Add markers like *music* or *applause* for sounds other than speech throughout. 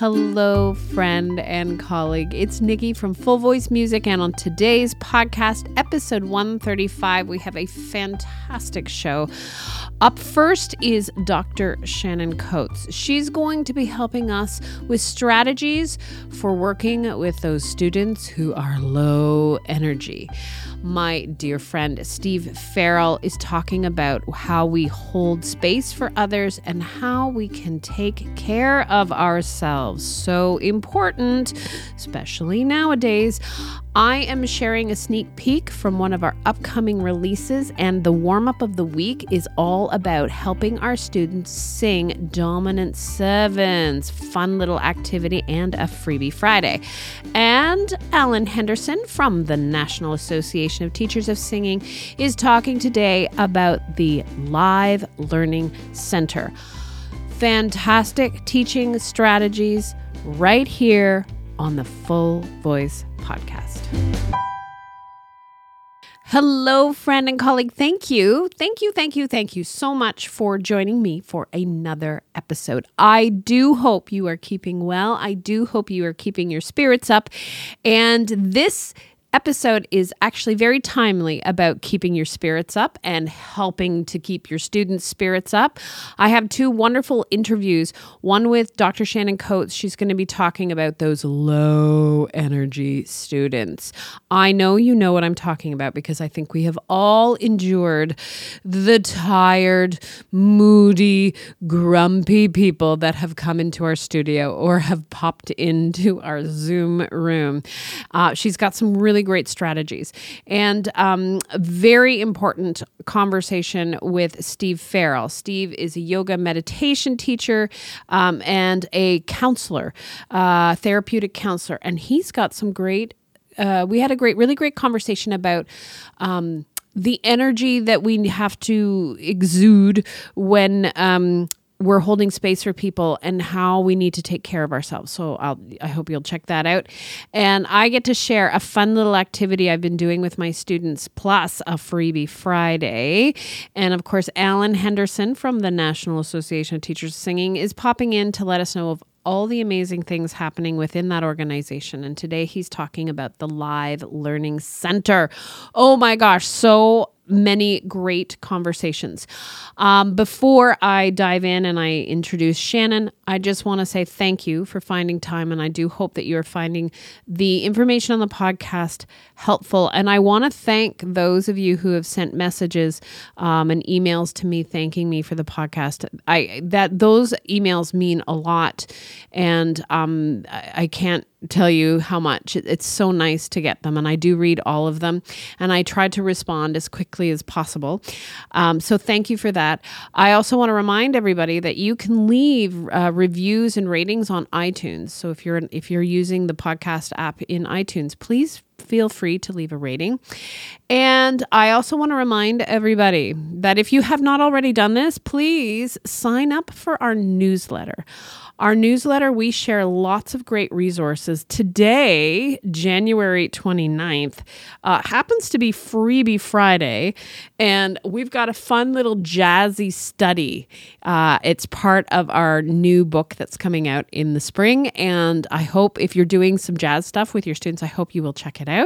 Hello, friend and colleague. It's Nikki from Full Voice Music, and on today's podcast, episode 135, we have a fantastic show. Up first is Dr. Shannon Coates. She's going to be helping us with strategies for working with those students who are low energy my dear friend Steve Farrell is talking about how we hold space for others and how we can take care of ourselves. So important, especially nowadays. I am sharing a sneak peek from one of our upcoming releases, and the warm up of the week is all about helping our students sing Dominant Sevens. Fun little activity and a freebie Friday. And Allen Henderson from the National Association of Teachers of Singing is talking today about the Live Learning Center. Fantastic teaching strategies right here on the Full Voice podcast. Hello, friend and colleague. Thank you. Thank you, thank you, thank you so much for joining me for another episode. I do hope you are keeping well. I do hope you are keeping your spirits up. And this episode is actually very timely about keeping your spirits up and helping to keep your students' spirits up. I have two wonderful interviews one with Dr. Shannon Coates. She's going to be talking about those low energy students. I know you know what I'm talking about because I think we have all endured the tired, moody, grumpy people that have come into our studio or have popped into our Zoom room. Uh, she's got some really really great strategies. And um, very important conversation with Steve Farrell. Steve is a yoga meditation teacher um, and a counselor, uh, therapeutic counselor. And he's got some great, uh, we had a great, really great conversation about. Um, the energy that we have to exude when um, we're holding space for people and how we need to take care of ourselves. So I'll, I hope you'll check that out. And I get to share a fun little activity I've been doing with my students, plus a freebie Friday. And of course, Allen Henderson from the National Association of Teachers Singing is popping in to let us know of all the amazing things happening within that organization. And today he's talking about the Live Learning Center. Oh my gosh, so many great conversations. Um, before I dive in and I introduce Shannon, I just want to say thank you for finding time. And I do hope that you're finding the information on the podcast helpful. And I want to thank those of you who have sent messages um, and emails to me thanking me for the podcast. I that those emails mean a lot, and um, I, I can't tell you how much. It's so nice to get them, and I do read all of them, and I try to respond as quickly as possible. Um, so thank you for that. I also want to remind everybody that you can leave uh, reviews and ratings on iTunes. So if you're if you're using the podcast app in iTunes, please feel free to leave a rating. And I also want to remind everybody that if you have not already done this, please sign up for our newsletter. Our newsletter, we share lots of great resources. Today, January 29th, uh, happens to be Freebie Friday, and we've got a fun little jazzy study. Uh, it's part of our new book that's coming out in the spring, and I hope if you're doing some jazz stuff with your students, I hope you will check it out.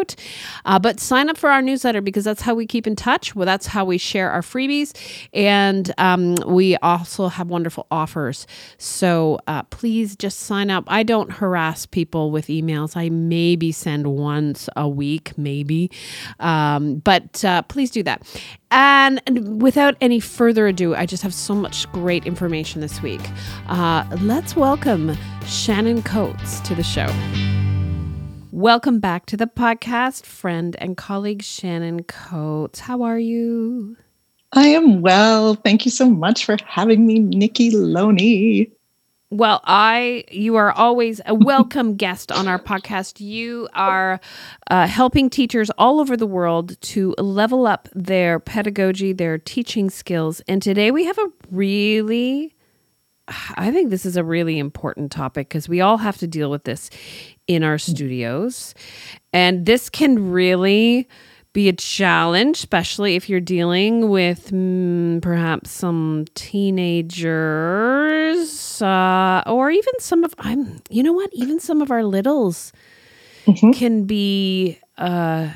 Uh, but sign up for our newsletter because that's how we keep in touch. Well, that's how we share our freebies, and um, we also have wonderful offers. So, uh, please just sign up. I don't harass people with emails. I maybe send once a week, maybe. Um, but uh, please do that. And, and, without any further ado, I just have so much great information this week. Uh, let's welcome Shannon Coates to the show. Welcome back to the podcast, friend and colleague Shannon Coates. How are you? I am well. Thank you so much for having me, Nikki Loney. Well, I you are always a *laughs* welcome guest on our podcast. You are uh, helping teachers all over the world to level up their pedagogy, their teaching skills. And today we have a really I think this is a really important topic because we all have to deal with this in our studios. And this can really be a challenge, especially if you're dealing with mm, perhaps some teenagers uh, or even some of I'm. You know what? Even some of our littles mm-hmm. can be uh,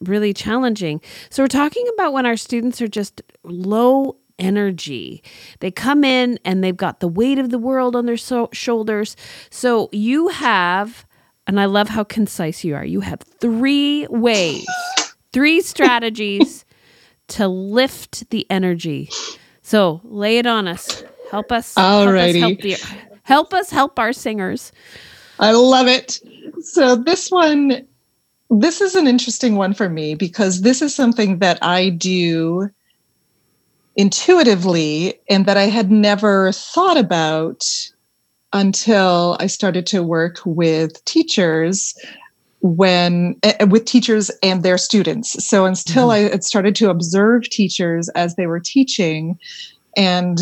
really challenging. So we're talking about when our students are just low energy. They come in and they've got the weight of the world on their so- shoulders. So you have, and I love how concise you are. You have three ways three strategies to lift the energy. So lay it on us. Help us. Alrighty. Help us help, the, help us help our singers. I love it. So this one, this is an interesting one for me because this is something that I do intuitively and that I had never thought about until I started to work with teachers when uh, with teachers and their students. So until mm-hmm. I had started to observe teachers as they were teaching, and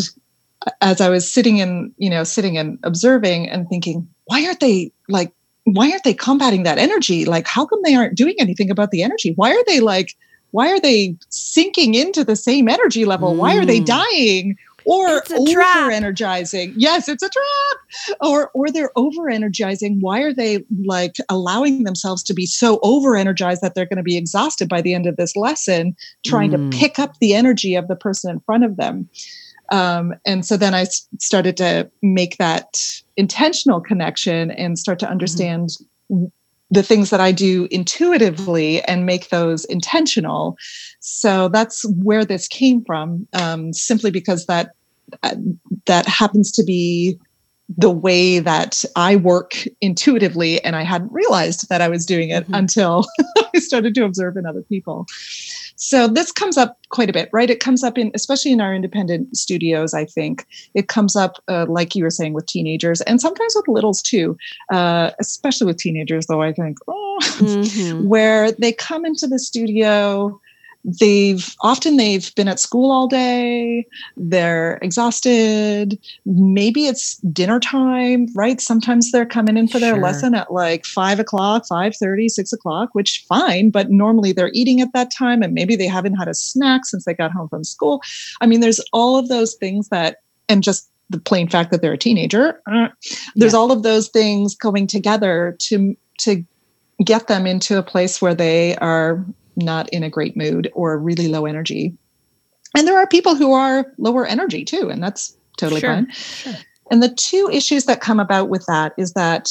as I was sitting in, you know, sitting and observing and thinking, why aren't they like, why aren't they combating that energy? Like, how come they aren't doing anything about the energy? Why are they like, why are they sinking into the same energy level? Mm. Why are they mm. dying? Or over energizing. Yes, it's a trap. Or or they're over energizing. Why are they like allowing themselves to be so over energized that they're going to be exhausted by the end of this lesson, trying mm. to pick up the energy of the person in front of them? Um, and so then I started to make that intentional connection and start to mm-hmm. understand mm-hmm. the things that I do intuitively and make those intentional. So that's where this came from, um, simply because that that happens to be the way that I work intuitively, and I hadn't realized that I was doing it mm-hmm. until *laughs* I started to observe in other people. So this comes up quite a bit, right? It comes up in, especially in our independent studios. I think it comes up, uh, like you were saying, with teenagers, and sometimes with littles too. Uh, especially with teenagers, though. I think, oh, *laughs* mm-hmm. where they come into the studio they've often they've been at school all day they're exhausted maybe it's dinner time right sometimes they're coming in for their sure. lesson at like five o'clock five thirty, six o'clock which fine but normally they're eating at that time and maybe they haven't had a snack since they got home from school i mean there's all of those things that and just the plain fact that they're a teenager uh, there's yeah. all of those things coming together to to get them into a place where they are not in a great mood or really low energy. And there are people who are lower energy too, and that's totally sure. fine. Sure. And the two issues that come about with that is that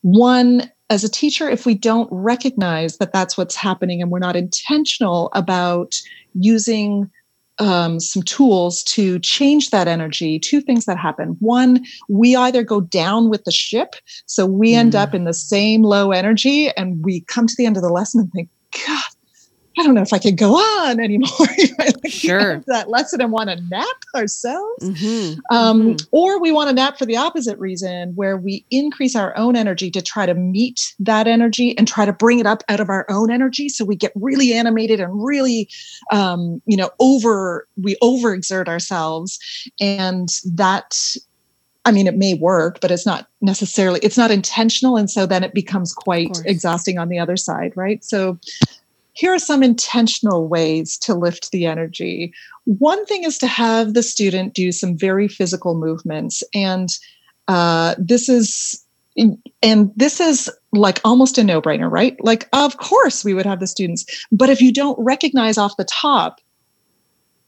one, as a teacher, if we don't recognize that that's what's happening and we're not intentional about using um, some tools to change that energy, two things that happen. One, we either go down with the ship, so we mm. end up in the same low energy, and we come to the end of the lesson and think, God, I don't know if I could go on anymore. *laughs* like sure. That lesson and want to nap ourselves. Mm-hmm. Um, mm-hmm. Or we want to nap for the opposite reason, where we increase our own energy to try to meet that energy and try to bring it up out of our own energy. So we get really animated and really, um, you know, over, we overexert ourselves. And that I mean, it may work, but it's not necessarily, it's not intentional. And so then it becomes quite exhausting on the other side, right? So here are some intentional ways to lift the energy. One thing is to have the student do some very physical movements. And uh, this is and this is like almost a no-brainer right like of course we would have the students but if you don't recognize off the top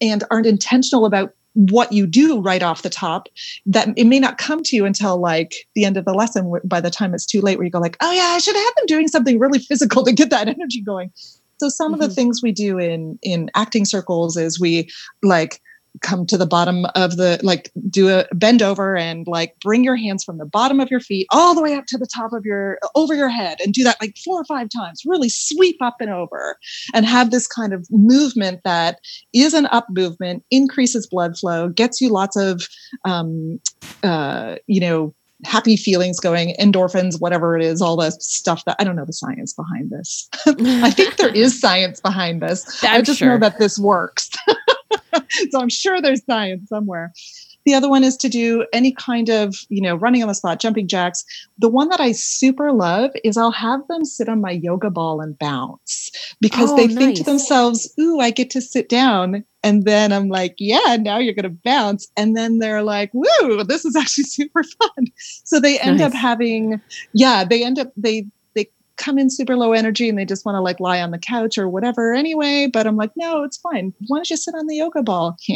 and aren't intentional about what you do right off the top that it may not come to you until like the end of the lesson by the time it's too late where you go like oh yeah i should have them doing something really physical to get that *laughs* energy going so some mm-hmm. of the mm-hmm. things we do in in acting circles is we like come to the bottom of the like do a bend over and like bring your hands from the bottom of your feet all the way up to the top of your over your head and do that like four or five times really sweep up and over and have this kind of movement that is an up movement increases blood flow gets you lots of um, uh, you know happy feelings going, endorphins, whatever it is, all the stuff that I don't know the science behind this. *laughs* I think there is *laughs* science behind this. I'm i just sure. know that this works. *laughs* so I'm sure there's science somewhere. The other one is to do any kind of, you know, running on the spot, jumping jacks. The one that I super love is I'll have them sit on my yoga ball and bounce because Oh, they think to themselves, ooh, I get to sit down. And then I'm like, yeah, now you're going to bounce. And then they're like, woo, this is actually *laughs* super fun. So they end up having, yeah, they end up, they, they come in super low energy and they just want to like lie on the couch or whatever anyway. But I'm like, no, it's fine. Why don't you sit on the yoga ball? *laughs*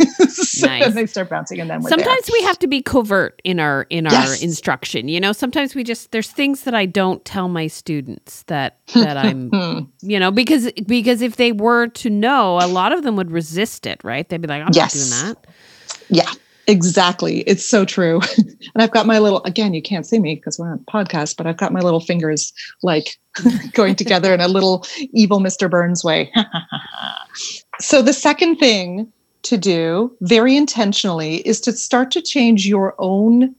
*laughs* so Nice. then they start bouncing and then we're there. Sometimes we have to be covert in our in our Yes. instruction. You know, sometimes we just there's things that I don't tell my students that *laughs* that I'm you know because because if they were to know, a lot of them would resist it, right? They'd be like, I'm Yes. not doing that. Yeah, exactly. It's so true. *laughs* and I've got my little, again, you can't see me because we're on a podcast, but I've got my little fingers like going together in a little evil Mr. Burns way. so the second thing to do very intentionally is to start to change your own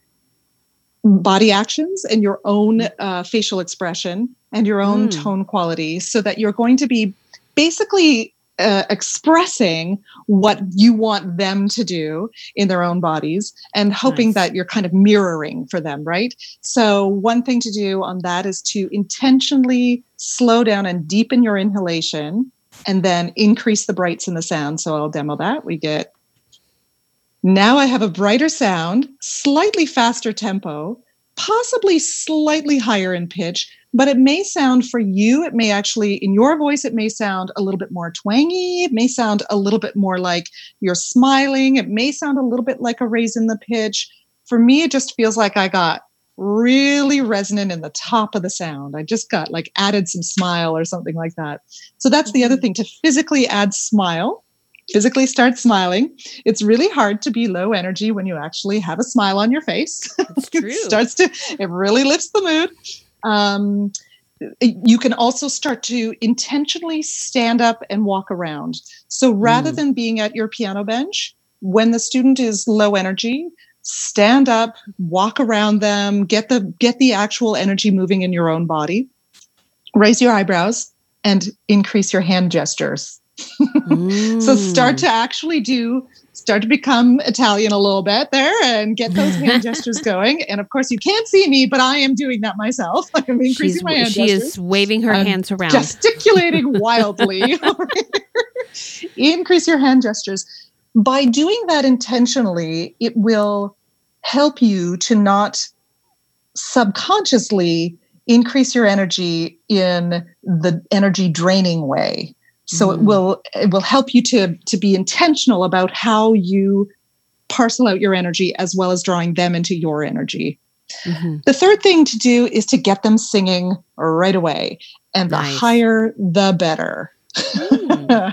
body actions and your own uh, facial expression and your own Mm. tone quality so that you're going to be basically uh, expressing what you want them to do in their own bodies and hoping Nice. that you're kind of mirroring for them, right? So, one thing to do on that is to intentionally slow down and deepen your inhalation and then increase the brights in the sound. So, I'll demo that. We get now I have a brighter sound, slightly faster tempo, possibly slightly higher in pitch, but it may sound for you, it may actually, in your voice, it may sound a little bit more twangy. It may sound a little bit more like you're smiling. It may sound a little bit like a raise in the pitch. For me, it just feels like I got really resonant in the top of the sound. I just got like added some smile or something like that. So that's the other thing to physically add smile, physically start smiling. It's really hard to be low energy when you actually have a smile on your face. It's *laughs* true. it starts to it really lifts the mood um, you can also start to intentionally stand up and walk around so rather Mm. than being at your piano bench when the student is low energy stand up walk around them get the get the actual energy moving in your own body raise your eyebrows and increase your hand gestures *laughs* so start to actually do start to become Italian a little bit there and get those hand *laughs* gestures going. And of course, you can't see me, but I am doing that myself. *laughs* I'm increasing She's, my hand she gestures, is waving her I'm hands around. gesticulating wildly. Increase your hand gestures. By doing that intentionally, it will help you to not subconsciously increase your energy in the energy draining way so it Mhm. will it will help you to to be intentional about how you parcel out your energy as well as drawing them into your energy Mhm. the third thing to do is to get them singing right away and the higher the better. *laughs*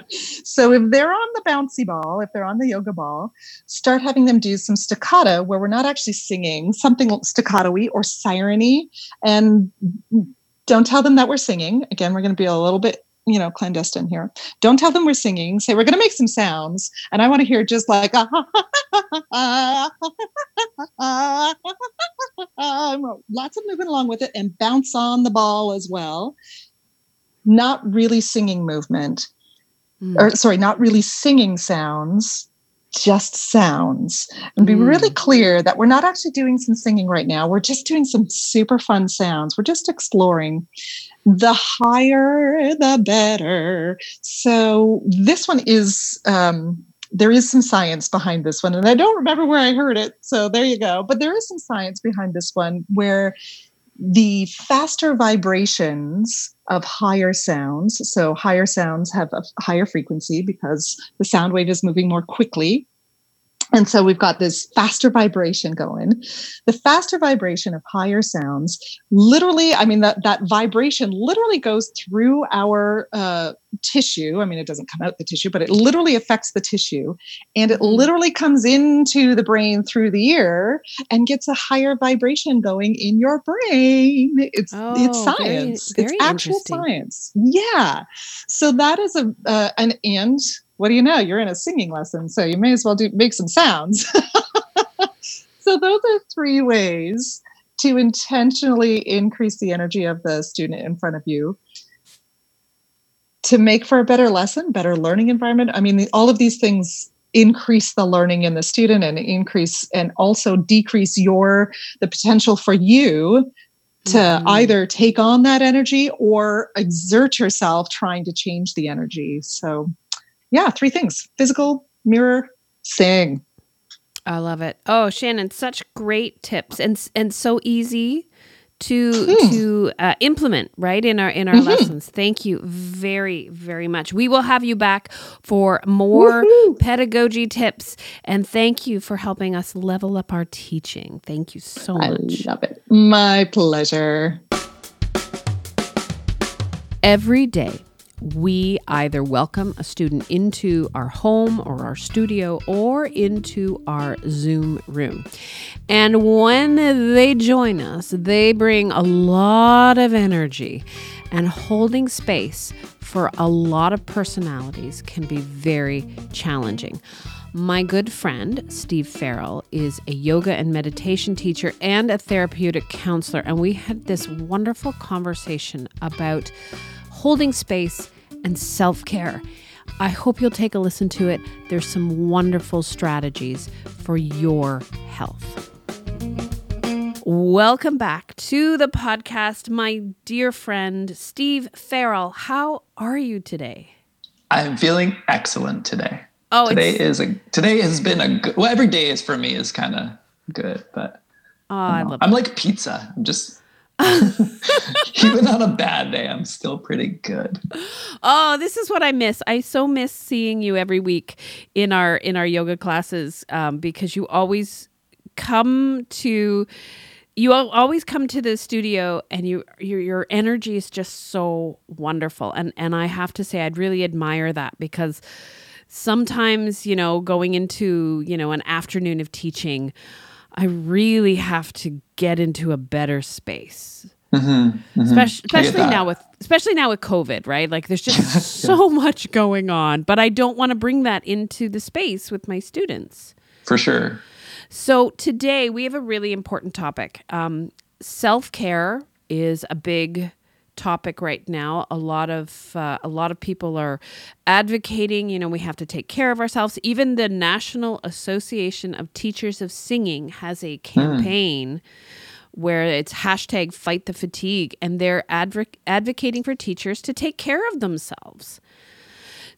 so if they're on the bouncy ball, if they're on the yoga ball, start having them do some staccato where we're not actually singing, something staccato-y or siren-y, and don't tell them that we're singing. Again, we're going to be a little bit, you know, clandestine here. Don't tell them we're singing. Say we're going to make some sounds, and I want to hear just like lots of moving along with it, and bounce on the ball as well. Not really singing movement Mm. or sorry, not really singing sounds, just sounds. And be really Mm. clear that we're not actually doing some singing right now. We're just doing some super fun sounds. We're just exploring. The higher, the better. So this one is. Um, there is some science behind this one, and I don't remember where I heard it. So there you go. But there is some science behind this one where the faster vibrations of higher sounds, so higher sounds have a higher frequency because the sound wave is moving more quickly. And so we've got this faster vibration going. The faster vibration of higher sounds literally, I mean, that, that vibration literally goes through our uh, tissue. I mean, it doesn't come out the tissue, but it literally affects the tissue. And it Mhm. literally comes into the brain through the ear and gets a higher vibration going in your brain. It's it's Oh, very- science. very it's actual science. Yeah. So that is a uh, an and what do you know? You're in a singing lesson, so you may as well do make some sounds. *laughs* so those are three ways to intentionally increase the energy of the student in front of you to make for a better lesson, better learning environment. I mean, the, all of these things increase the learning in the student and increase and also decrease your the potential for you to mm-hmm. either take on that energy or exert yourself trying to change the energy. So, yeah, three things physical, mirror, sing. I love it. Oh, Shannon, such great tips and and so easy to hmm. to uh, implement right in our in our mm-hmm. lessons. Thank you very very much. We will have you back for more Woo-hoo. pedagogy tips and thank you for helping us level up our teaching. Thank you so much. I love it. My pleasure. Every day we either welcome a student into our home or our studio or into our Zoom room. And when they join us, they bring a lot of energy, and holding space for a lot of personalities can be very challenging. My good friend, Steve Farrell, is a yoga and meditation teacher and a therapeutic counselor. And we had this wonderful conversation about holding space, and self care. I hope you'll take a listen to it. There's some wonderful strategies for your health. Welcome back to the podcast, my dear friend Steve Farrell. How are you today? I'm feeling excellent today. Oh, today is a today has been a good. Well, every day is for me is kind of good, but oh, I, I love. I'm like pizza. I'm just *laughs* Even on a bad day, I'm still pretty good. Oh, this is what I miss. I so miss seeing you every week in our in our yoga classes um, because you always come to you always come to the studio and you your your energy is just so wonderful and and I have to say I'd really admire that because sometimes you know going into you know an afternoon of teaching I really have to get into a better space. Mm-hmm, mm-hmm. Especially, especially now with especially now with COVID, right? Like there's just *laughs* so much going on, but I don't want to bring that into the space with my students. For sure. So today we have a really important topic. Um, Self care is a big topic right now. A lot of uh, a lot of people are advocating. You know, we have to take care of ourselves. Even the National Association of Teachers of Singing has a campaign. Mm. Where it's hashtag fight the fatigue, and they're adv- advocating for teachers to take care of themselves.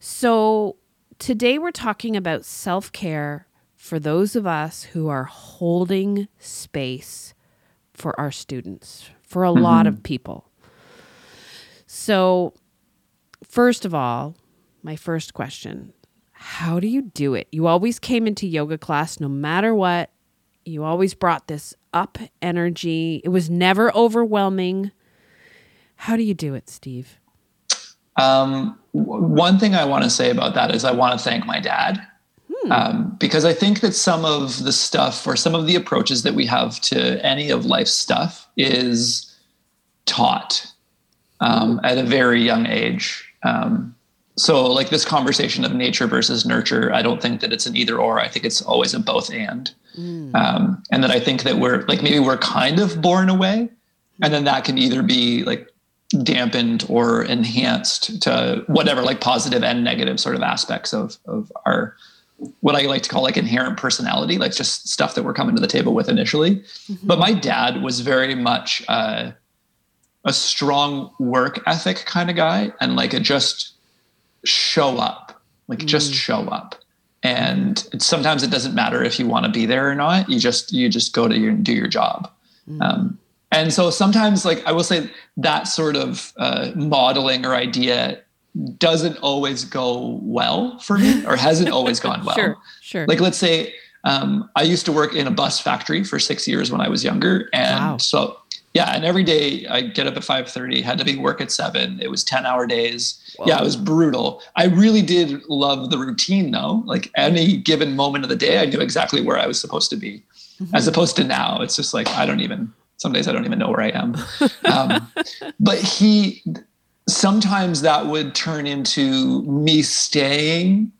So, today we're talking about self care for those of us who are holding space for our students, for a mm-hmm. lot of people. So, first of all, my first question how do you do it? You always came into yoga class no matter what. You always brought this up energy. It was never overwhelming. How do you do it, Steve? Um, one thing I want to say about that is I want to thank my dad. Hmm. Um, because I think that some of the stuff or some of the approaches that we have to any of life's stuff is taught um, at a very young age. Um, so, like this conversation of nature versus nurture, I don't think that it's an either or. I think it's always a both and. Mm. Um, and that I think that we're like maybe we're kind of born away, and then that can either be like dampened or enhanced to whatever like positive and negative sort of aspects of of our what I like to call like inherent personality, like just stuff that we're coming to the table with initially. Mm-hmm. But my dad was very much uh, a strong work ethic kind of guy and like a just show up, like mm. just show up. And sometimes it doesn't matter if you want to be there or not. You just you just go to your do your job. Mm. Um, and so sometimes, like I will say, that sort of uh, modeling or idea doesn't always go well for me, or hasn't always gone *laughs* well. sure, sure. Like let's say um, I used to work in a bus factory for six years when I was younger, and wow. so yeah and every day i get up at 5.30 had to be work at 7 it was 10 hour days. Whoa. yeah it was brutal. I really did love the routine though. Like any given moment of the day i knew exactly where i was supposed to be mm-hmm. as opposed to now. It's just like i don't even some days i don't even know where i am. Um, *laughs* but he sometimes that would turn into me staying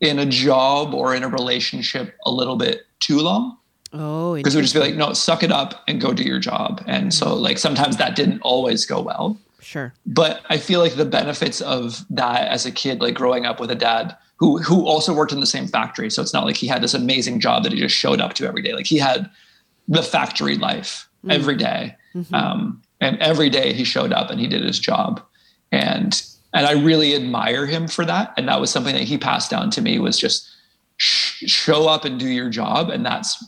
in a job or in a relationship a little bit too long Oh, because we just be like, no, suck it up and go do your job. And so, like, sometimes that didn't always go well. Sure. But I feel like the benefits of that as a kid, like growing up with a dad who who also worked in the same factory. So it's not like he had this amazing job that he just showed up to every day. Like he had the factory life mm. every day. Mm-hmm. Um, and every day he showed up and he did his job. And and I really admire him for that. And that was something that he passed down to me was just sh- show up and do your job. And that's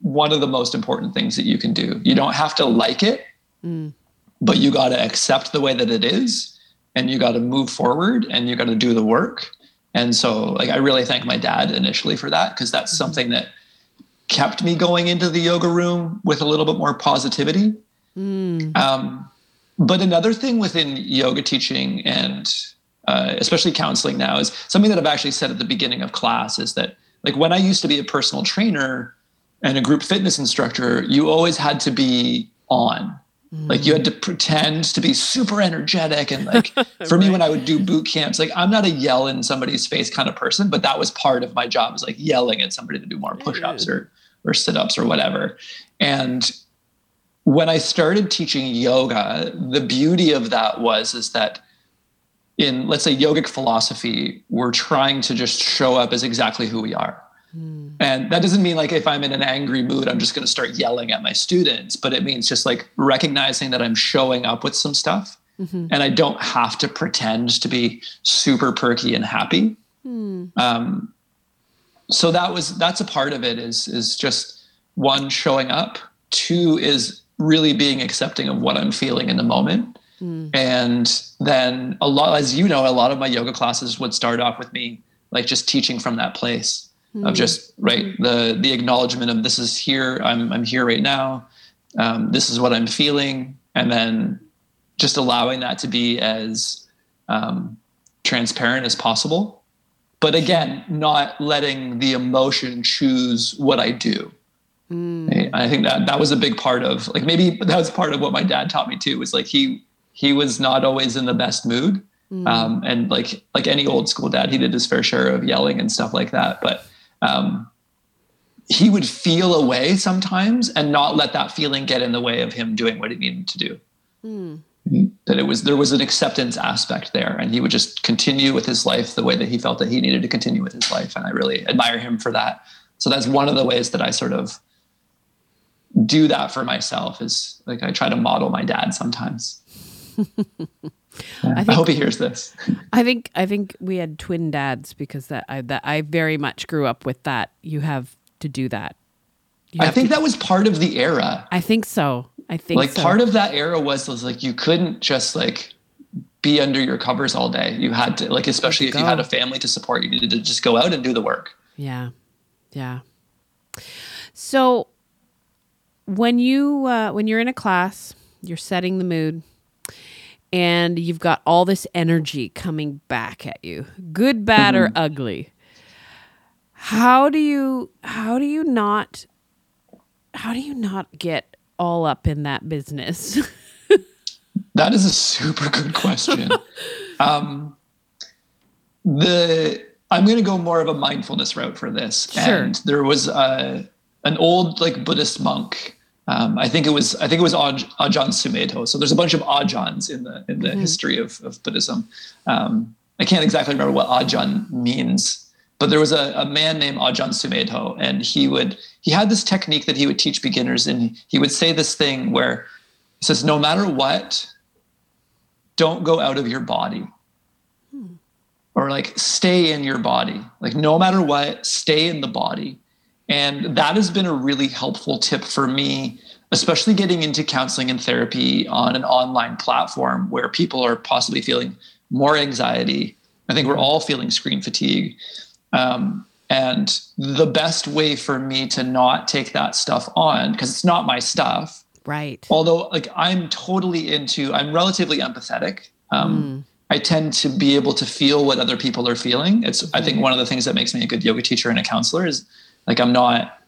one of the most important things that you can do. You don't have to like it, mm. but you got to accept the way that it is and you got to move forward and you got to do the work. And so like I really thank my dad initially for that because that's mm-hmm. something that kept me going into the yoga room with a little bit more positivity. Mm. Um, but another thing within yoga teaching and uh, especially counseling now is something that I've actually said at the beginning of class is that like when I used to be a personal trainer and a group fitness instructor, you always had to be on. Mm. Like you had to pretend to be super energetic and like *laughs* for right. me when I would do boot camps, like I'm not a yell in somebody's face kind of person, but that was part of my job is like yelling at somebody to do more push-ups or or sit-ups or whatever. And when I started teaching yoga, the beauty of that was is that in let's say yogic philosophy, we're trying to just show up as exactly who we are. Mm. And that doesn't mean like if I'm in an angry mood, I'm just going to start yelling at my students, but it means just like recognizing that I'm showing up with some stuff mm-hmm. and I don't have to pretend to be super perky and happy. Mm. Um, so that was that's a part of it is is just one showing up two is really being accepting of what I'm feeling in the moment. Mm. And then a lot, as you know, a lot of my yoga classes would start off with me like just teaching from that place mm. of just right the the acknowledgement of this is here. I'm I'm here right now. Um, this is what I'm feeling, and then just allowing that to be as um, transparent as possible. But again, not letting the emotion choose what I do. Mm. I think that that was a big part of like maybe that was part of what my dad taught me too was like he he was not always in the best mood mm. um, and like like any old school dad he did his fair share of yelling and stuff like that but um, he would feel away sometimes and not let that feeling get in the way of him doing what he needed to do mm. that it was there was an acceptance aspect there and he would just continue with his life the way that he felt that he needed to continue with his life and i really admire him for that so that's one of the ways that i sort of do that for myself is like I try to model my dad sometimes. *laughs* Yeah, I, think, I, hope he hears this. *laughs* I think I think we had twin dads because that I that I very much grew up with that. You have to do that. I think to, that was part of the era. I think so. I think like so. part of that era was, was like you couldn't just like be under your covers all day. You had to like especially if go. you had a family to support, you needed to just go out and do the work. Yeah. Yeah. So when you uh, when you're in a class, you're setting the mood, and you've got all this energy coming back at you, good, bad, mm-hmm. or ugly. How do you how do you not how do you not get all up in that business? *laughs* that is a super good question. *laughs* um, the I'm going to go more of a mindfulness route for this. Sure. And there was a, an old like Buddhist monk um, I think it was I think it was Aj- Ajahn Sumedho. So there's a bunch of Ajahns in the in the mm-hmm. history of, of Buddhism. Um, I can't exactly remember what Ajahn means, but there was a, a man named Ajahn Sumedho, and he would he had this technique that he would teach beginners, and he would say this thing where he says, "No matter what, don't go out of your body." Hmm. Or like stay in your body. Like no matter what, stay in the body and that has been a really helpful tip for me, especially getting into counseling and therapy on an online platform where people are possibly feeling more anxiety. I think we're all feeling screen fatigue. Um, and the best way for me to not take that stuff on, because it's not my stuff. Right. Although, like, I'm totally into, I'm relatively empathetic. Um, mm. I tend to be able to feel what other people are feeling. It's, I think, one of the things that makes me a good yoga teacher and a counselor is like I'm not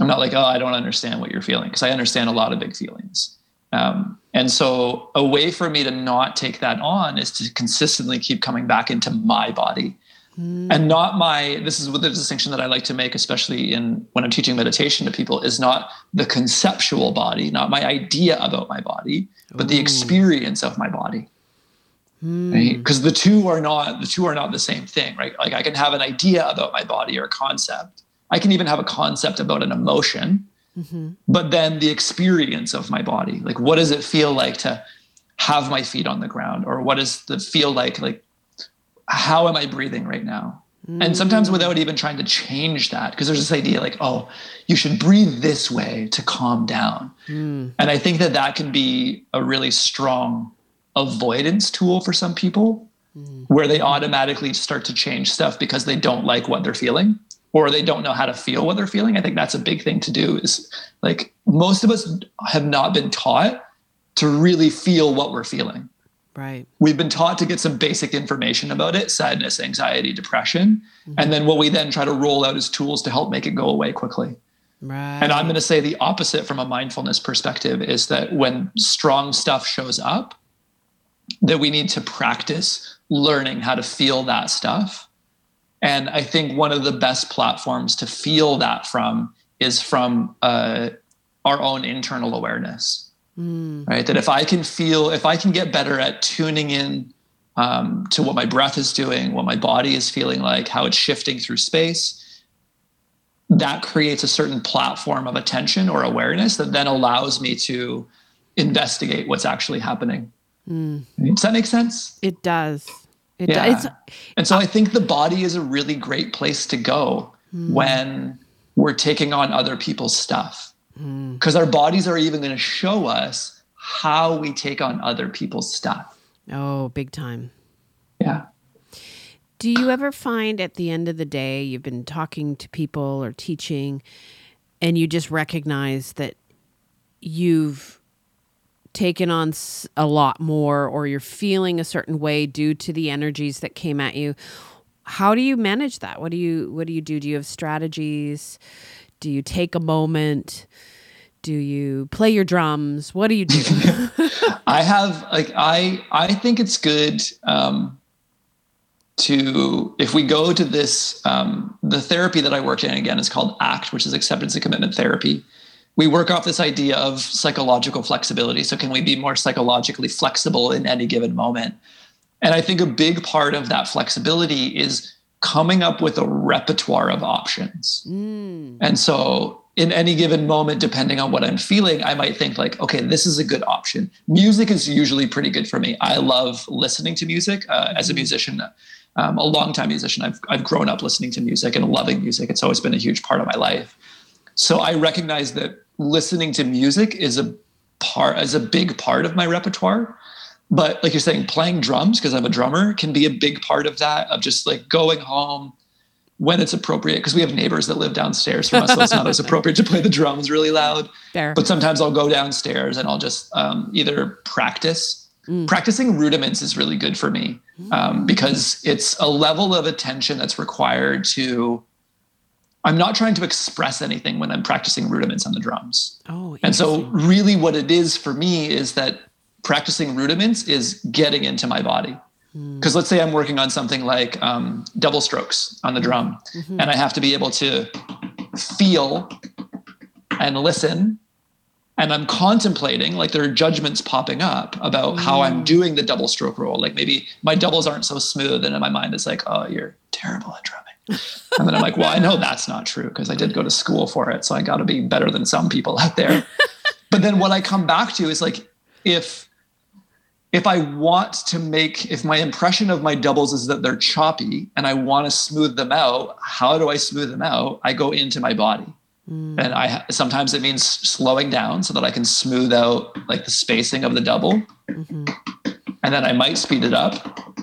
I'm not like, oh, I don't understand what you're feeling because I understand a lot of big feelings. Um, and so a way for me to not take that on is to consistently keep coming back into my body. Mm. and not my this is what the distinction that i like to make especially in when i'm teaching meditation to people is not the conceptual body not my idea about my body but the experience of my body. Because the two are not the two are not the same thing right? Like i can have an idea about my body or a concept i can even have a concept about an emotion mm-hmm. but then the experience of my body like what does it feel like to have my feet on the ground or what does the feel like like how am i breathing right now mm-hmm. and sometimes without even trying to change that because there's this idea like oh you should breathe this way to calm down mm. and i think that that can be a really strong avoidance tool for some people mm. where they automatically start to change stuff because they don't like what they're feeling or they don't know how to feel what they're feeling. I think that's a big thing to do is like most of us have not been taught to really feel what we're feeling. Right. We've been taught to get some basic information about it, sadness, anxiety, depression, mm-hmm. and then what we then try to roll out as tools to help make it go away quickly. Right. And I'm going to say the opposite from a mindfulness perspective is that when strong stuff shows up, that we need to practice learning how to feel that stuff. And I think one of the best platforms to feel that from is from uh, our own internal awareness. Mm. Right. That if I can feel, if I can get better at tuning in um, to what my breath is doing, what my body is feeling like, how it's shifting through space, that creates a certain platform of attention or awareness that then allows me to investigate what's actually happening. Mm. Does that make sense? It does. It yeah. does. and so I think the body is a really great place to go mm. when we're taking on other people's stuff. Because mm. our bodies are even going to show us how we take on other people's stuff. Oh, big time. Yeah. Do you ever find at the end of the day, you've been talking to people or teaching, and you just recognize that you've taken on a lot more or you're feeling a certain way due to the energies that came at you. How do you manage that? What do you what do you do? Do you have strategies? Do you take a moment? Do you play your drums? What do you do? *laughs* *laughs* I have like i i think it's good um to if we go to this um, the therapy that i worked in again is called act which is acceptance and commitment therapy we work off this idea of psychological flexibility. So, can we be more psychologically flexible in any given moment? And I think a big part of that flexibility is coming up with a repertoire of options. Mm. And so, in any given moment, depending on what I'm feeling, I might think, like, okay, this is a good option. Music is usually pretty good for me. I love listening to music uh, as a mm-hmm. musician. Um, a longtime musician. I've, I've grown up listening to music and loving music. It's always been a huge part of my life. So I recognize that listening to music is a part as a big part of my repertoire but like you're saying playing drums because i'm a drummer can be a big part of that of just like going home when it's appropriate because we have neighbors that live downstairs from us so it's not as *laughs* appropriate to play the drums really loud Fair. but sometimes i'll go downstairs and i'll just um, either practice mm. practicing rudiments is really good for me um, because it's a level of attention that's required to I'm not trying to express anything when I'm practicing rudiments on the drums. Oh, and so really what it is for me is that practicing rudiments is getting into my body. Because hmm. let's say I'm working on something like um, double strokes on the drum, mm-hmm. and I have to be able to feel and listen. And I'm contemplating, like there are judgments popping up about mm. how I'm hmm. doing the double stroke roll. Like maybe my doubles aren't so smooth, and in my mind, it's like, oh, you're terrible at drumming and then I'm like, well, I know that's not true because I did go to school for it. So I got to be better than some people out there. *laughs* but then what I come back to is like, if, if I want to make, if my impression of my doubles is that they're choppy and I want to smooth them out, how do I smooth them out? I go into my body. Mm. And I sometimes it means slowing down so that I can smooth out like the spacing of the double. Mm-hmm. And then I might speed it up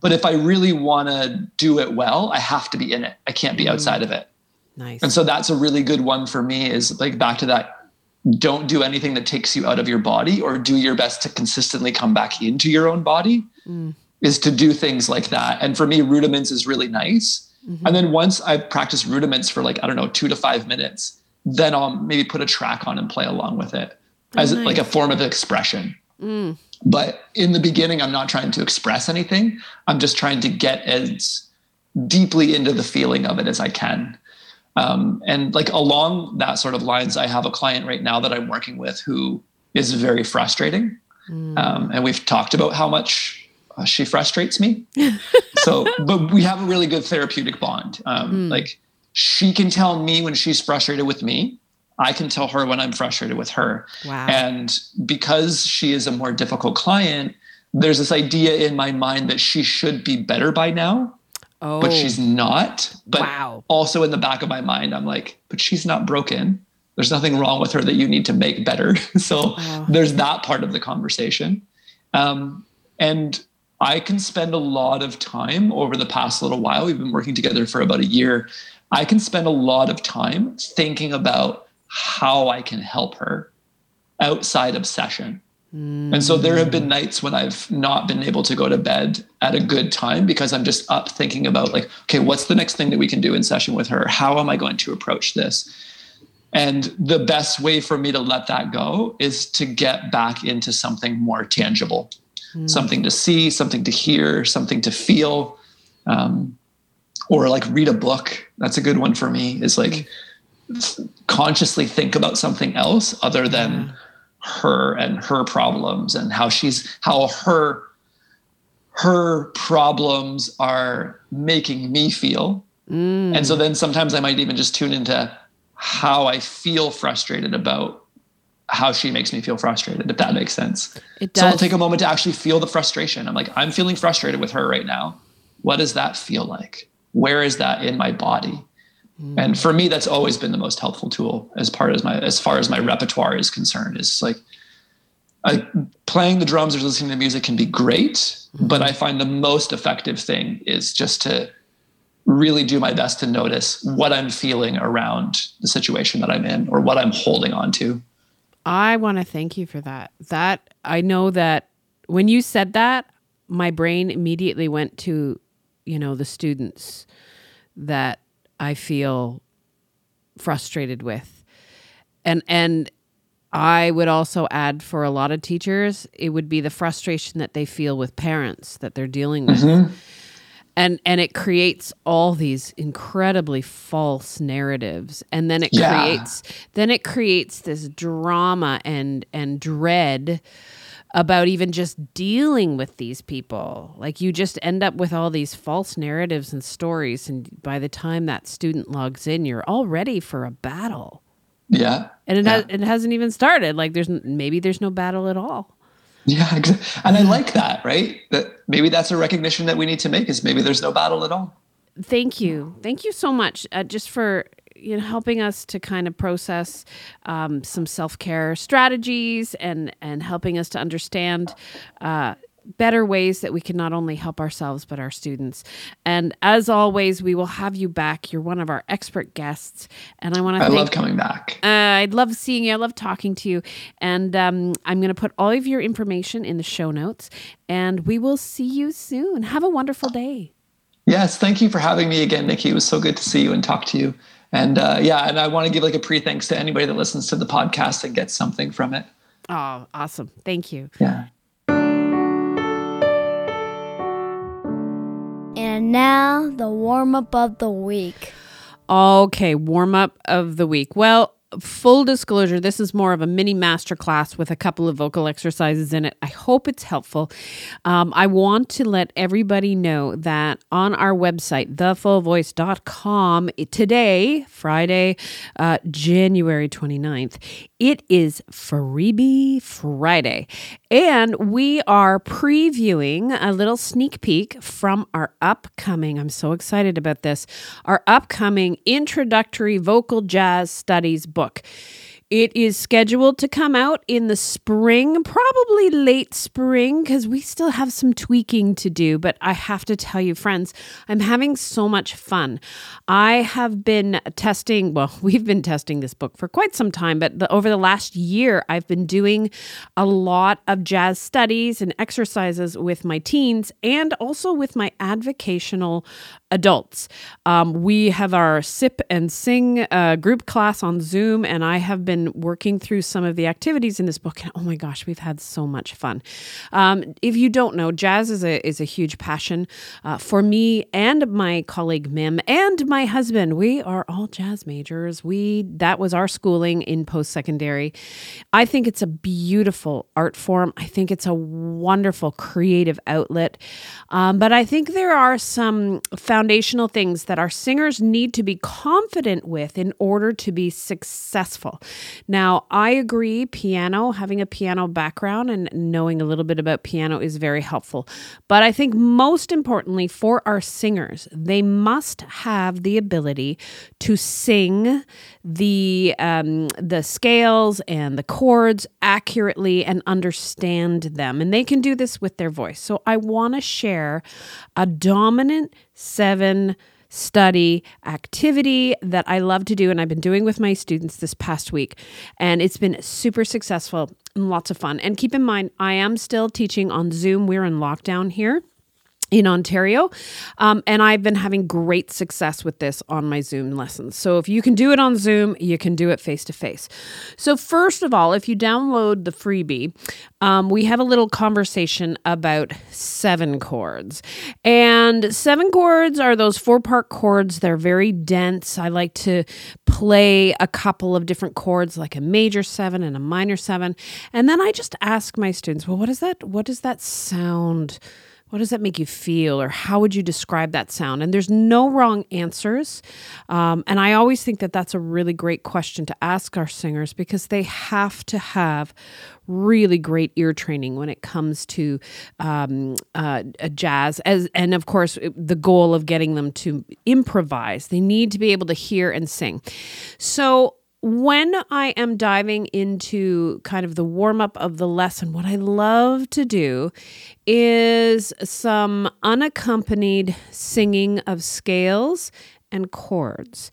but if I really want to do it well, I have to be in it. I can't be mm. outside of it. Nice. And so that's a really good one for me is like back to that don't do anything that takes you out of your body or do your best to consistently come back into your own body mm. is to do things like that. And for me, rudiments is really nice. Mm-hmm. And then once I've practiced rudiments for like, I don't know, two to five minutes, then I'll maybe put a track on and play along with it oh, as nice. like a form of expression. Mm. But in the beginning, I'm not trying to express anything. I'm just trying to get as deeply into the feeling of it as I can. Um, and like along that sort of lines, I have a client right now that I'm working with who is very frustrating. Um, and we've talked about how much uh, she frustrates me. *laughs* so, but we have a really good therapeutic bond. Um, Like she can tell me when she's frustrated with me. I can tell her when I'm frustrated with her. Wow. And because she is a more difficult client, there's this idea in my mind that she should be better by now, oh, but she's not. But Wow. also in the back of my mind, I'm like, but she's not broken. There's nothing wrong with her that you need to make better. *laughs* so Oh. there's that part of the conversation. Um, and I can spend a lot of time over the past little while. We've been working together for about a year. I can spend a lot of time thinking about how I can help her outside obsession. Hmm. And so there have been nights when I've not been able to go to bed at a good time because I'm just up thinking about, like, okay, what's the next thing that we can do in session with her? How am I going to approach this? And the best way for me to let that go is to get back into something more tangible, hmm. something to see, something to hear, something to feel, um, or like read a book. That's a good one for me. Is like hmm. Consciously think about something else other than her and her problems and how she's how her her problems are making me feel. Mm. And so then sometimes I might even just tune into how I feel frustrated about how she makes me feel frustrated, if that makes sense. It does. So I'll take a moment to actually feel the frustration. I'm like, I'm feeling frustrated with her right now. What does that feel like? Where is that in my body? Mm-hmm. And for me, that's always been the most helpful tool as part as my as far as my repertoire is concerned. Is like I, playing the drums or listening to music can be great, mm-hmm. but I find the most effective thing is just to really do my best to notice what I'm feeling around the situation that I'm in or what I'm holding on to. I want to thank you for that. That I know that when you said that, my brain immediately went to, you know, the students that I feel frustrated with. And and I would also add for a lot of teachers, it would be the frustration that they feel with parents that they're dealing with. Mm-hmm. And and it creates all these incredibly false narratives. And then it Yeah. creates then it creates this drama and and dread about even just dealing with these people. Like you just end up with all these false narratives and stories and by the time that student logs in, you're all ready for a battle Yeah. and it Yeah. has it hasn't even started. Like there's maybe there's no battle at all. Yeah, *laughs* and I like that, right? That maybe that's a recognition that we need to make is maybe there's no battle at all. Thank you, thank you so much, uh, just for you know helping us to kind of process um, some self care strategies and and helping us to understand. Uh, better ways that we can not only help ourselves but our students and as always we will have you back you're one of our expert guests and i want to I love coming back. Uh, I'd love seeing you. I love talking to you. And um, I'm going to put all of your information in the show notes. And we will see you soon. Have a wonderful day. Yes, thank you for having me again, Nikki. It was so good to see you and talk to you. And uh, yeah, and I want to give like a pre thanks to anybody that listens to the podcast and gets something from it. Oh, awesome. Thank you. Yeah. And now the warm up of the week. Okay, warm up of the week. Well, full disclosure, this is more of a mini master class with a couple of vocal exercises in it. I hope it's helpful. Um, I want to let everybody know that on our website, thefullvoice.com, today, Friday, uh, January 29th, it is Freebie Friday. And we are previewing a little sneak peek from our upcoming, I'm so excited about this, our upcoming introductory vocal jazz studies book. It is scheduled to come out in the spring, probably late spring, because we still have some tweaking to do. But I have to tell you, friends, I'm having so much fun. I have been testing, well, *laughs* we've been testing this book for quite some time, but the, over the last year, I've been doing a lot of jazz studies and exercises with my teens and also with my advocational adults. Um, we have our sip and sing uh, group class on Zoom, and I have been working through some of the activities in this book, and oh my gosh, we've had so much fun. Um, if you don't know, jazz is a is a huge passion uh, for me and my colleague Mim and my husband. We are all jazz majors. We that was our schooling in post secondary. I think it's a beautiful art form. I think it's a wonderful creative outlet. Um, but I think there are some foundational things that our singers need to be confident with in order to be successful. Now, I agree, piano, having a piano background and knowing a little bit about piano is very helpful. But I think most importantly for our singers, they must have the ability to sing the um, the scales and the chords accurately and understand them, and they can do this with their voice. So I want to share a dominant seven study activity that I love to do and I've been doing with my students this past week and it's been super successful and lots of fun. And keep in mind I am still teaching on Zoom. We're in lockdown here in Ontario. Um, and I've been having great success with this on my Zoom lessons. So if you can do it on Zoom, you can do it face to face. So, first of all, if you download the freebie, um, we have a little conversation about seven chords. And seven chords are those four part chords. They're very dense. I like to play a couple of different chords, like a major seven and a minor seven. And then I just ask my students, well, what is that? What does that sound? What does that make you feel, or how would you describe that sound? And there's no wrong answers. Um, and I always think that that's a really great question to ask our singers because they have to have really great ear training when it comes to um, uh, jazz. As and of course, the goal of getting them to improvise, they need to be able to hear and sing. So when I am diving into kind of the warm up of the lesson, what I love to do is some unaccompanied singing of scales and chords.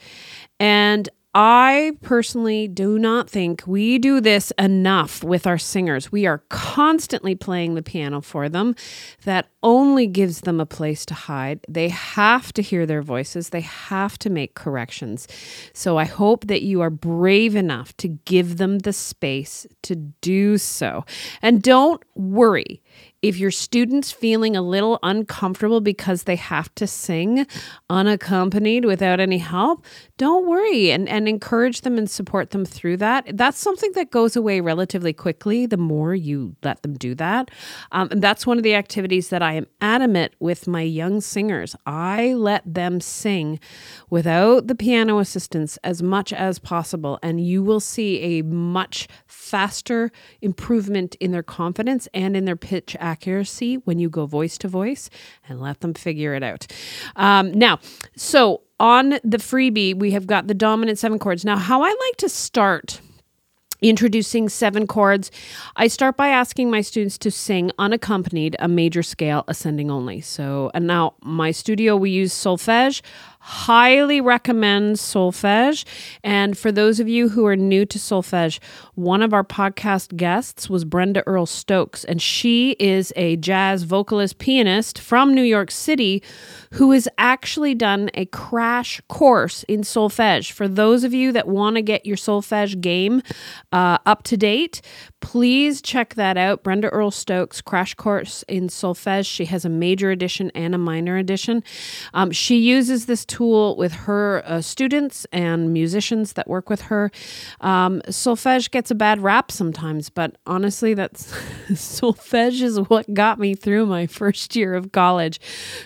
And I personally do not think we do this enough with our singers. We are constantly playing the piano for them. That only gives them a place to hide. They have to hear their voices, they have to make corrections. So I hope that you are brave enough to give them the space to do so. And don't worry if your student's feeling a little uncomfortable because they have to sing unaccompanied without any help, don't worry and, and encourage them and support them through that. That's something that goes away relatively quickly the more you let them do that. Um, and that's one of the activities that I am adamant with my young singers. I let them sing without the piano assistance as much as possible, and you will see a much faster improvement in their confidence and in their pitch accuracy when you go voice to voice and let them figure it out. Um, now, so on the freebie, we have got the dominant seven chords. Now, how I like to start introducing seven chords, I start by asking my students to sing unaccompanied a major scale ascending only. So, and now my studio, we use solfege highly recommend solfege. And for those of you who are new to solfege, one of our podcast guests was Brenda Earle Stokes, and she is a jazz vocalist pianist from New York City who has actually done a crash course in solfege. For those of you that want to get your solfege game uh, up to date, please check that out. Brenda Earle Stokes crash course in solfege. She has a major edition and a minor edition. Um, she uses this tool with her uh, students and musicians that work with her. Um, solfege gets a bad rap sometimes, but honestly, that's *laughs* solfege is what got me through my first year of college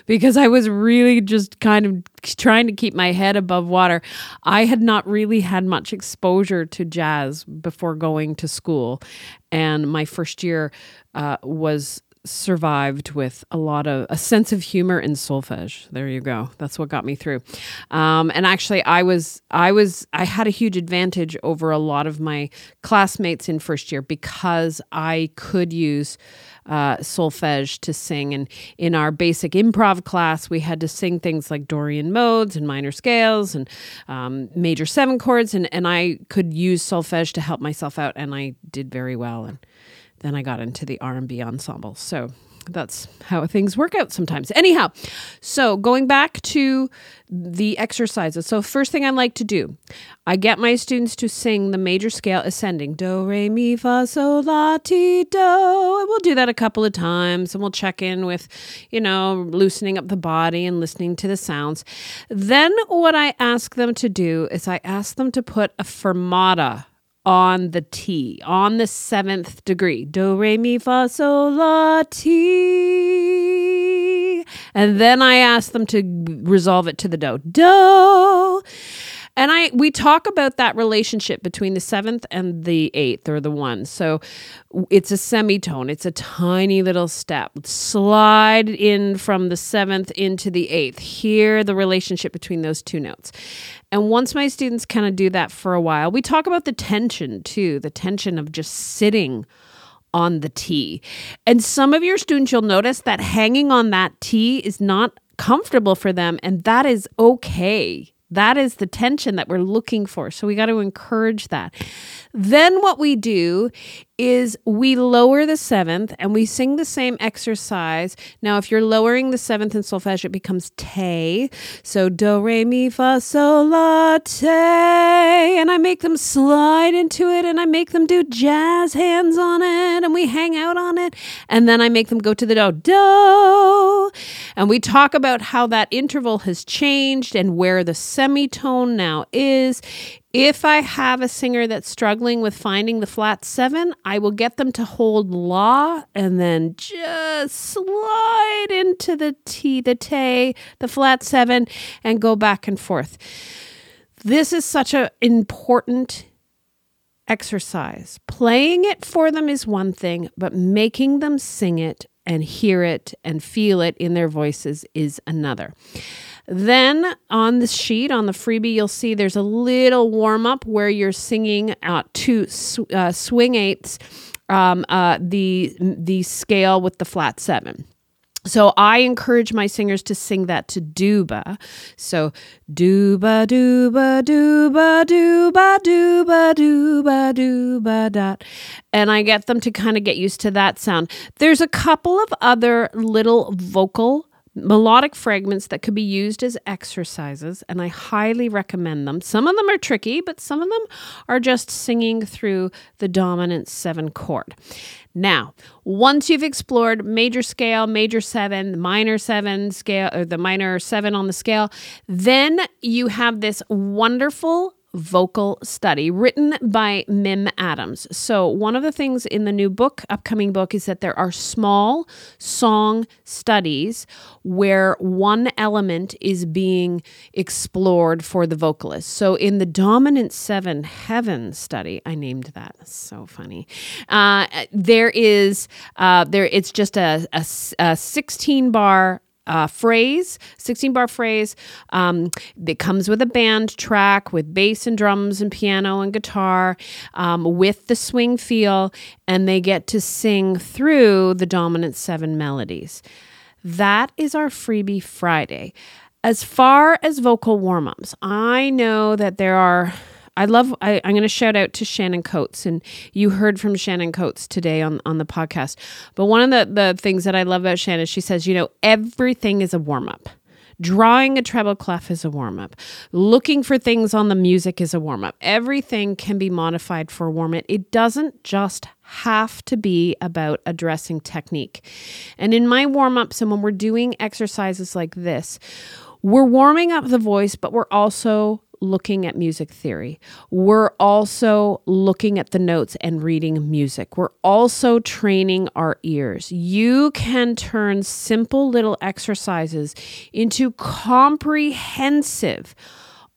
because I was really just kind of trying to keep my head above water. I had not really had much exposure to jazz before going to school. And my first year uh, was survived with a lot of a sense of humor and solfege. There you go. That's what got me through. Um, and actually, I was I was I had a huge advantage over a lot of my classmates in first year because I could use uh, solfege to sing. And in our basic improv class, we had to sing things like Dorian modes and minor scales and um, major seven chords. And, and I could use solfege to help myself out, and I did very well. And then I got into the R&B ensemble. So that's how things work out sometimes. Anyhow, so going back to the exercises. So first thing I like to do, I get my students to sing the major scale ascending do re mi fa sol la ti do. And we'll do that a couple of times and we'll check in with, you know, loosening up the body and listening to the sounds. Then what I ask them to do is I ask them to put a fermata on the T, on the seventh degree. Do, re, mi, fa, sol, la, ti. And then I ask them to resolve it to the do. Do. And I we talk about that relationship between the seventh and the eighth or the one. So it's a semitone. It's a tiny little step. Slide in from the seventh into the eighth. Hear the relationship between those two notes. And once my students kind of do that for a while, we talk about the tension too, the tension of just sitting on the T. And some of your students, you'll notice that hanging on that T is not comfortable for them, and that is okay. That is the tension that we're looking for. So we got to encourage that. Then what we do is we lower the seventh and we sing the same exercise. Now, if you're lowering the seventh in solfege, it becomes te. So do, re, mi, fa, sol, la, te. And I make them slide into it and I make them do jazz hands on it and we hang out on it. And then I make them go to the do, do. And we talk about how that interval has changed and where the semitone now is. If I have a singer that's struggling with finding the flat seven, I will get them to hold la and then just slide into the T, the te, the flat seven, and go back and forth. This is such an important exercise. Playing it for them is one thing, but making them sing it and hear it and feel it in their voices is another. Then on the sheet, on the freebie, you'll see there's a little warm up where you're singing uh, two uh, swing eighths, um, uh, the the scale with the flat seven. So I encourage my singers to sing that to duba. So duba duba duba duba duba duba duba dot. And I get them to kind of get used to that sound. There's a couple of other little vocal melodic fragments that could be used as exercises, and I highly recommend them. Some of them are tricky, but some of them are just singing through the dominant seven chord. Now, once you've explored major scale, major seven, minor seven scale, or the minor seven on the scale, then you have this wonderful vocal study written by Mim Adams. So, one of the things in the new book, upcoming book, is that there are small song studies where one element is being explored for the vocalist. So, in the Dominant Seven Heaven study, I named that. So funny. Uh, there is, uh, there. It's just a, a, a 16 bar uh, phrase, 16 bar phrase. Um, it comes with a band track with bass and drums and piano and guitar um, with the swing feel, and they get to sing through the dominant seven melodies. That is our freebie Friday. As far as vocal warm ups, I know that there are I love, I, am going to shout out to Shannon Coates, and you heard from Shannon Coates today on, on the podcast. But one of the, the things that I love about Shannon, is she says, you know, everything is a warm up. Drawing a treble clef is a warm up. Looking for things on the music is a warm up. Everything can be modified for a warm up. It doesn't just have to be about addressing technique. And in my warm ups, and when we're doing exercises like this, we're warming up the voice, but we're also looking at music theory. We're also looking at the notes and reading music. We're also training our ears. You can turn simple little exercises into comprehensive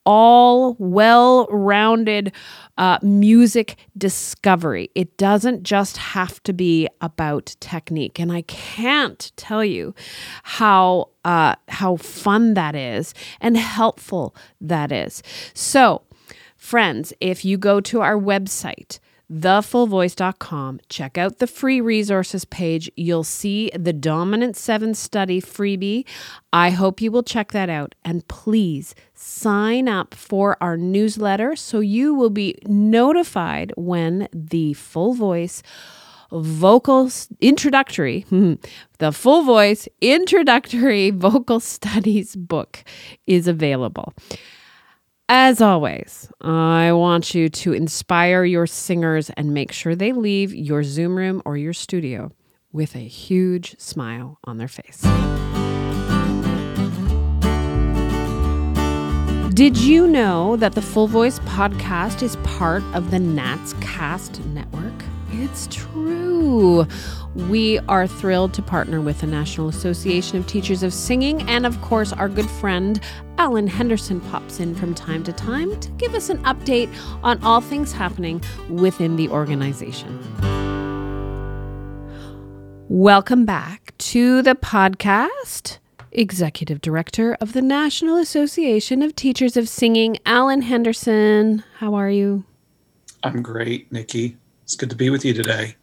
all well rounded uh, music discovery. It doesn't just have to be about technique. And I can't tell you how, uh, how fun that is and helpful that is. So, friends, if you go to our website, thefullvoice.com. Check out the free resources page. You'll see the Dominant 7 study freebie. I hope you will check that out. And please sign up for our newsletter so you will be notified when the Full Voice vocal introductory, *laughs* the full voice introductory vocal studies book is available. As always, I want you to inspire your singers and make sure they leave your Zoom room or your studio with a huge smile on their face. Did you know that the Full Voice podcast is part of the Nats Cast Network? It's true. We are thrilled to partner with the National Association of Teachers of Singing, and of course, our good friend Allen Henderson pops in from time to time to give us an update on all things happening within the organization. Welcome back to the podcast. Executive Director of the National Association of Teachers of Singing, Allen Henderson. How are you? I'm great, Nikki. It's good to be with you today.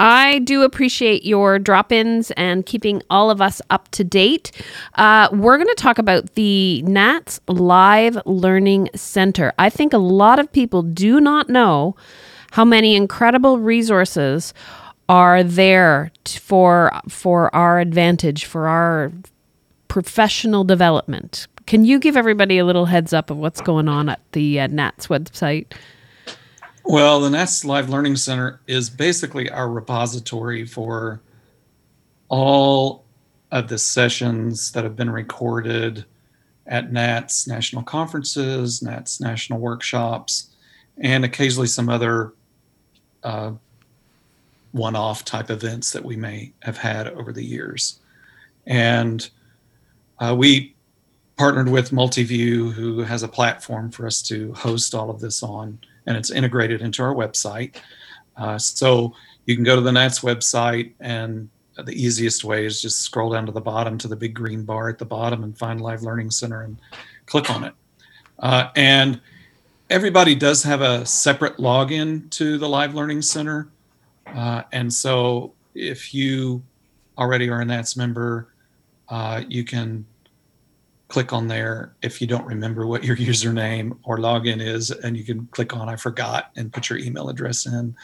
I do appreciate your drop ins and keeping all of us up to date. Uh, we're going to talk about the NATS Live Learning Center. I think a lot of people do not know how many incredible resources are there t- for for our advantage for our professional development. Can you give everybody a little heads up of what's going on at the uh, NATS website? Well, the NATS Live Learning Center is basically our repository for all of the sessions that have been recorded at NATS national conferences, NATS national workshops, and occasionally some other uh, one off type events that we may have had over the years. And uh, we partnered with Multiview, who has a platform for us to host all of this on, and it's integrated into our website. Uh, so you can go to the NATS website, and the easiest way is just scroll down to the bottom to the big green bar at the bottom and find Live Learning Center and click on it. Uh, and everybody does have a separate login to the Live Learning Center. Uh, and so if you already are a NATS member, uh, you can click on there if you don't remember what your *laughs* username or login is, and you can click on I forgot and put your email address in,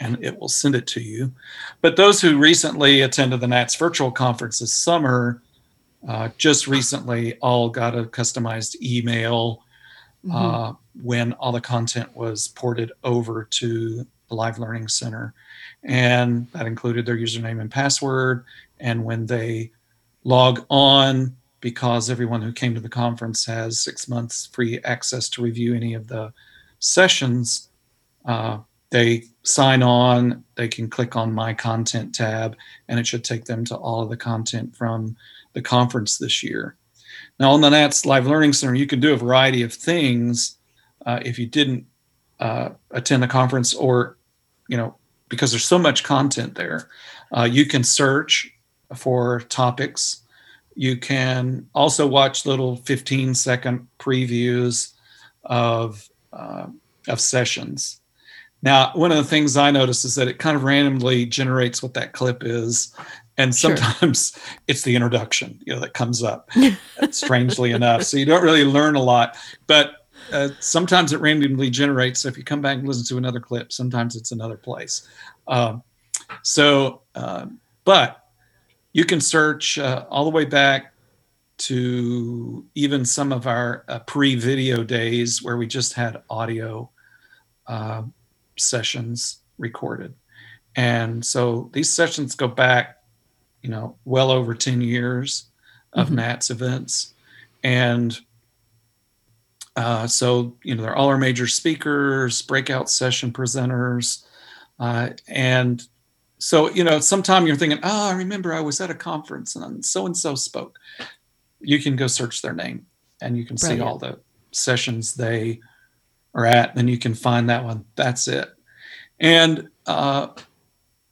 and it will send it to you. But those who recently attended the NATS virtual conference this summer, uh, just recently all got a customized email mm-hmm. uh, when all the content was ported over to the Live Learning Center. And that included their username and password. And when they log on because everyone who came to the conference has six months free access to review any of the sessions. Uh, they sign on, they can click on My Content tab, and it should take them to all of the content from the conference this year. Now, on the NATS Live Learning Center, you can do a variety of things uh, if you didn't uh, attend the conference or, you know, because there's so much content there. Uh, you can search for topics. You can also watch little 15 second previews of uh, of sessions. Now, one of the things I notice is that it kind of randomly generates what that clip is, and sometimes sure. *laughs* it's the introduction, you know, that comes up. *laughs* strangely enough, so you don't really learn a lot, but uh, sometimes it randomly generates. So if you come back and listen to another clip, sometimes it's another place. Um, so, uh, but you can search uh, all the way back to even some of our uh, pre-video days where we just had audio uh, sessions recorded and so these sessions go back you know well over 10 years of mm-hmm. nats events and uh, so you know they're all our major speakers breakout session presenters uh, and so you know sometime you're thinking oh i remember i was at a conference and so and so spoke. You can go search their name and you can Brilliant. see all the sessions they are at and you can find that one. That's it. And uh,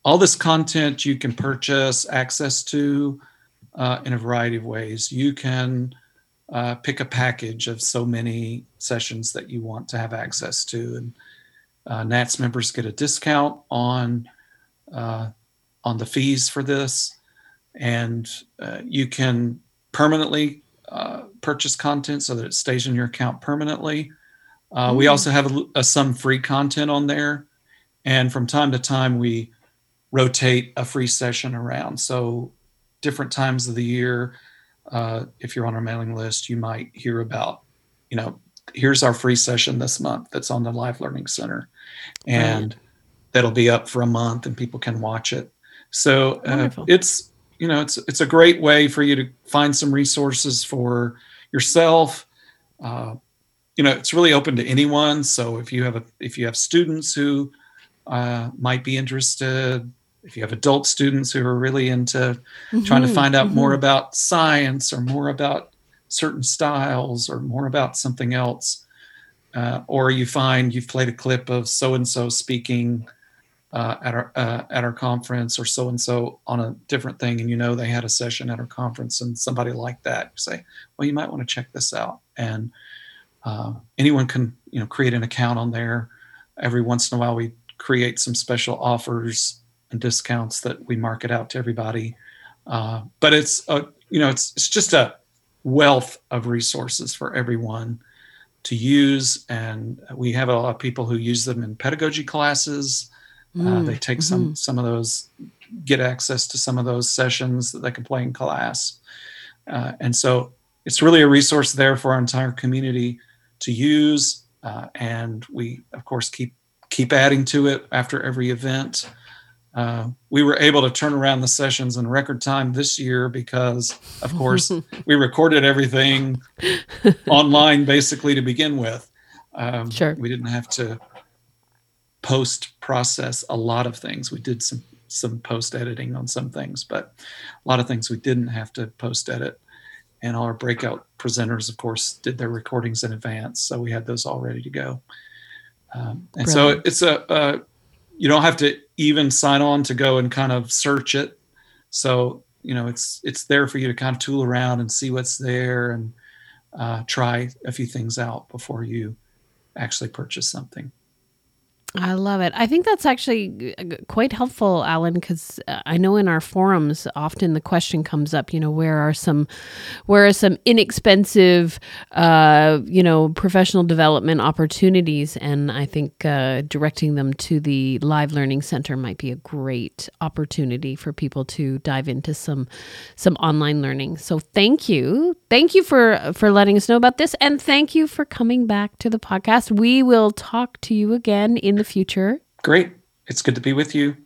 all this content you can purchase access to uh, in a variety of ways. You can uh, pick a package of so many sessions that you want to have access to. And uh, nats members get a discount on uh, on the fees for this, and uh, you can permanently uh, purchase content so that it stays in your account permanently. Uh, mm-hmm. We also have a, a, some free content on there, and from time to time we rotate a free session around. So, different times of the year, uh, if you're on our mailing list, you might hear about, you know, here's our free session this month that's on the Live Learning Center. And right. That'll be up for a month and people can watch it. So uh, it's, you know, it's, it's a great way for you to find some resources for yourself. Uh, you know, it's really open to anyone. So if you have a, if you have students who uh, might be interested, if you have adult students who are really into mm-hmm, trying to mm-hmm, find out mm-hmm. more about science or more about certain styles or more about something else, uh, or you find you've played a clip of so and so speaking uh, at our uh, at our conference or so and so on a different thing, and you know they had a session at our conference, and somebody like that say, well, you might want to check this out, and uh, anyone can you know create an account on there. Every once in a while, we create some special offers and discounts that we market out to everybody. Uh, but it's a, you know it's it's just a wealth of resources for everyone to use, and we have a lot of people who use them in pedagogy classes. Uh, mm, they take mm-hmm. some some of those, get access to some of those sessions that they can play in class, uh, and so it's really a resource there for our entire community to use. Uh, and we, of course, keep keep adding to it after every event. Uh, we were able to turn around the sessions in record time this year because, of course, *laughs* we recorded everything *laughs* online basically to begin with. Um, sure. We didn't have to post process a lot of things. We did some some post editing on some things, but a lot of things we didn't have to post edit. And all our breakout presenters, of course, did their recordings in advance, so we had those all ready to go. Um, and Brilliant. so it's a, a you don't have to even sign on to go and kind of search it. So you know it's it's there for you to kind of tool around and see what's there and uh, try a few things out before you actually purchase something. I love it. I think that's actually quite helpful, Allen, because uh, I know in our forums often the question comes up. You know, where are some, where are some inexpensive, uh, you know, professional development opportunities? And I think uh, directing them to the Live Learning Center might be a great opportunity for people to dive into some, some online learning. So thank you, thank you for for letting us know about this, and thank you for coming back to the podcast. We will talk to you again in the future. Great. It's good to be with you.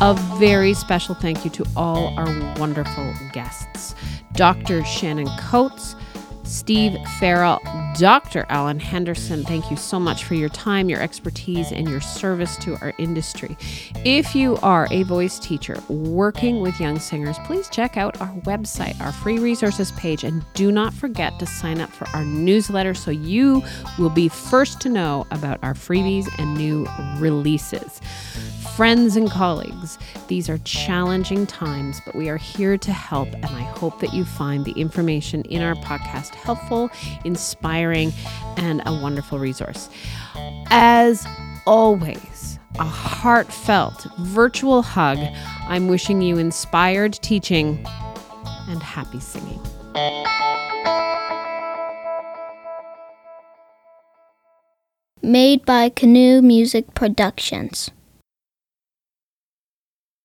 A very special thank you to all our wonderful guests Dr. Shannon Coates, Steve Farrell, Dr. Allen Henderson, thank you so much for your time, your expertise, and your service to our industry. If you are a voice teacher working with young singers, please check out our website, our free resources page, and do not forget to sign up for our newsletter so you will be first to know about our freebies and new releases friends and colleagues. These are challenging times, but we are here to help, and I hope that you find the information in our podcast helpful, inspiring, and a wonderful resource. As always, a heartfelt virtual hug. I'm wishing you inspired teaching and happy singing. Made by Canoe Music Productions.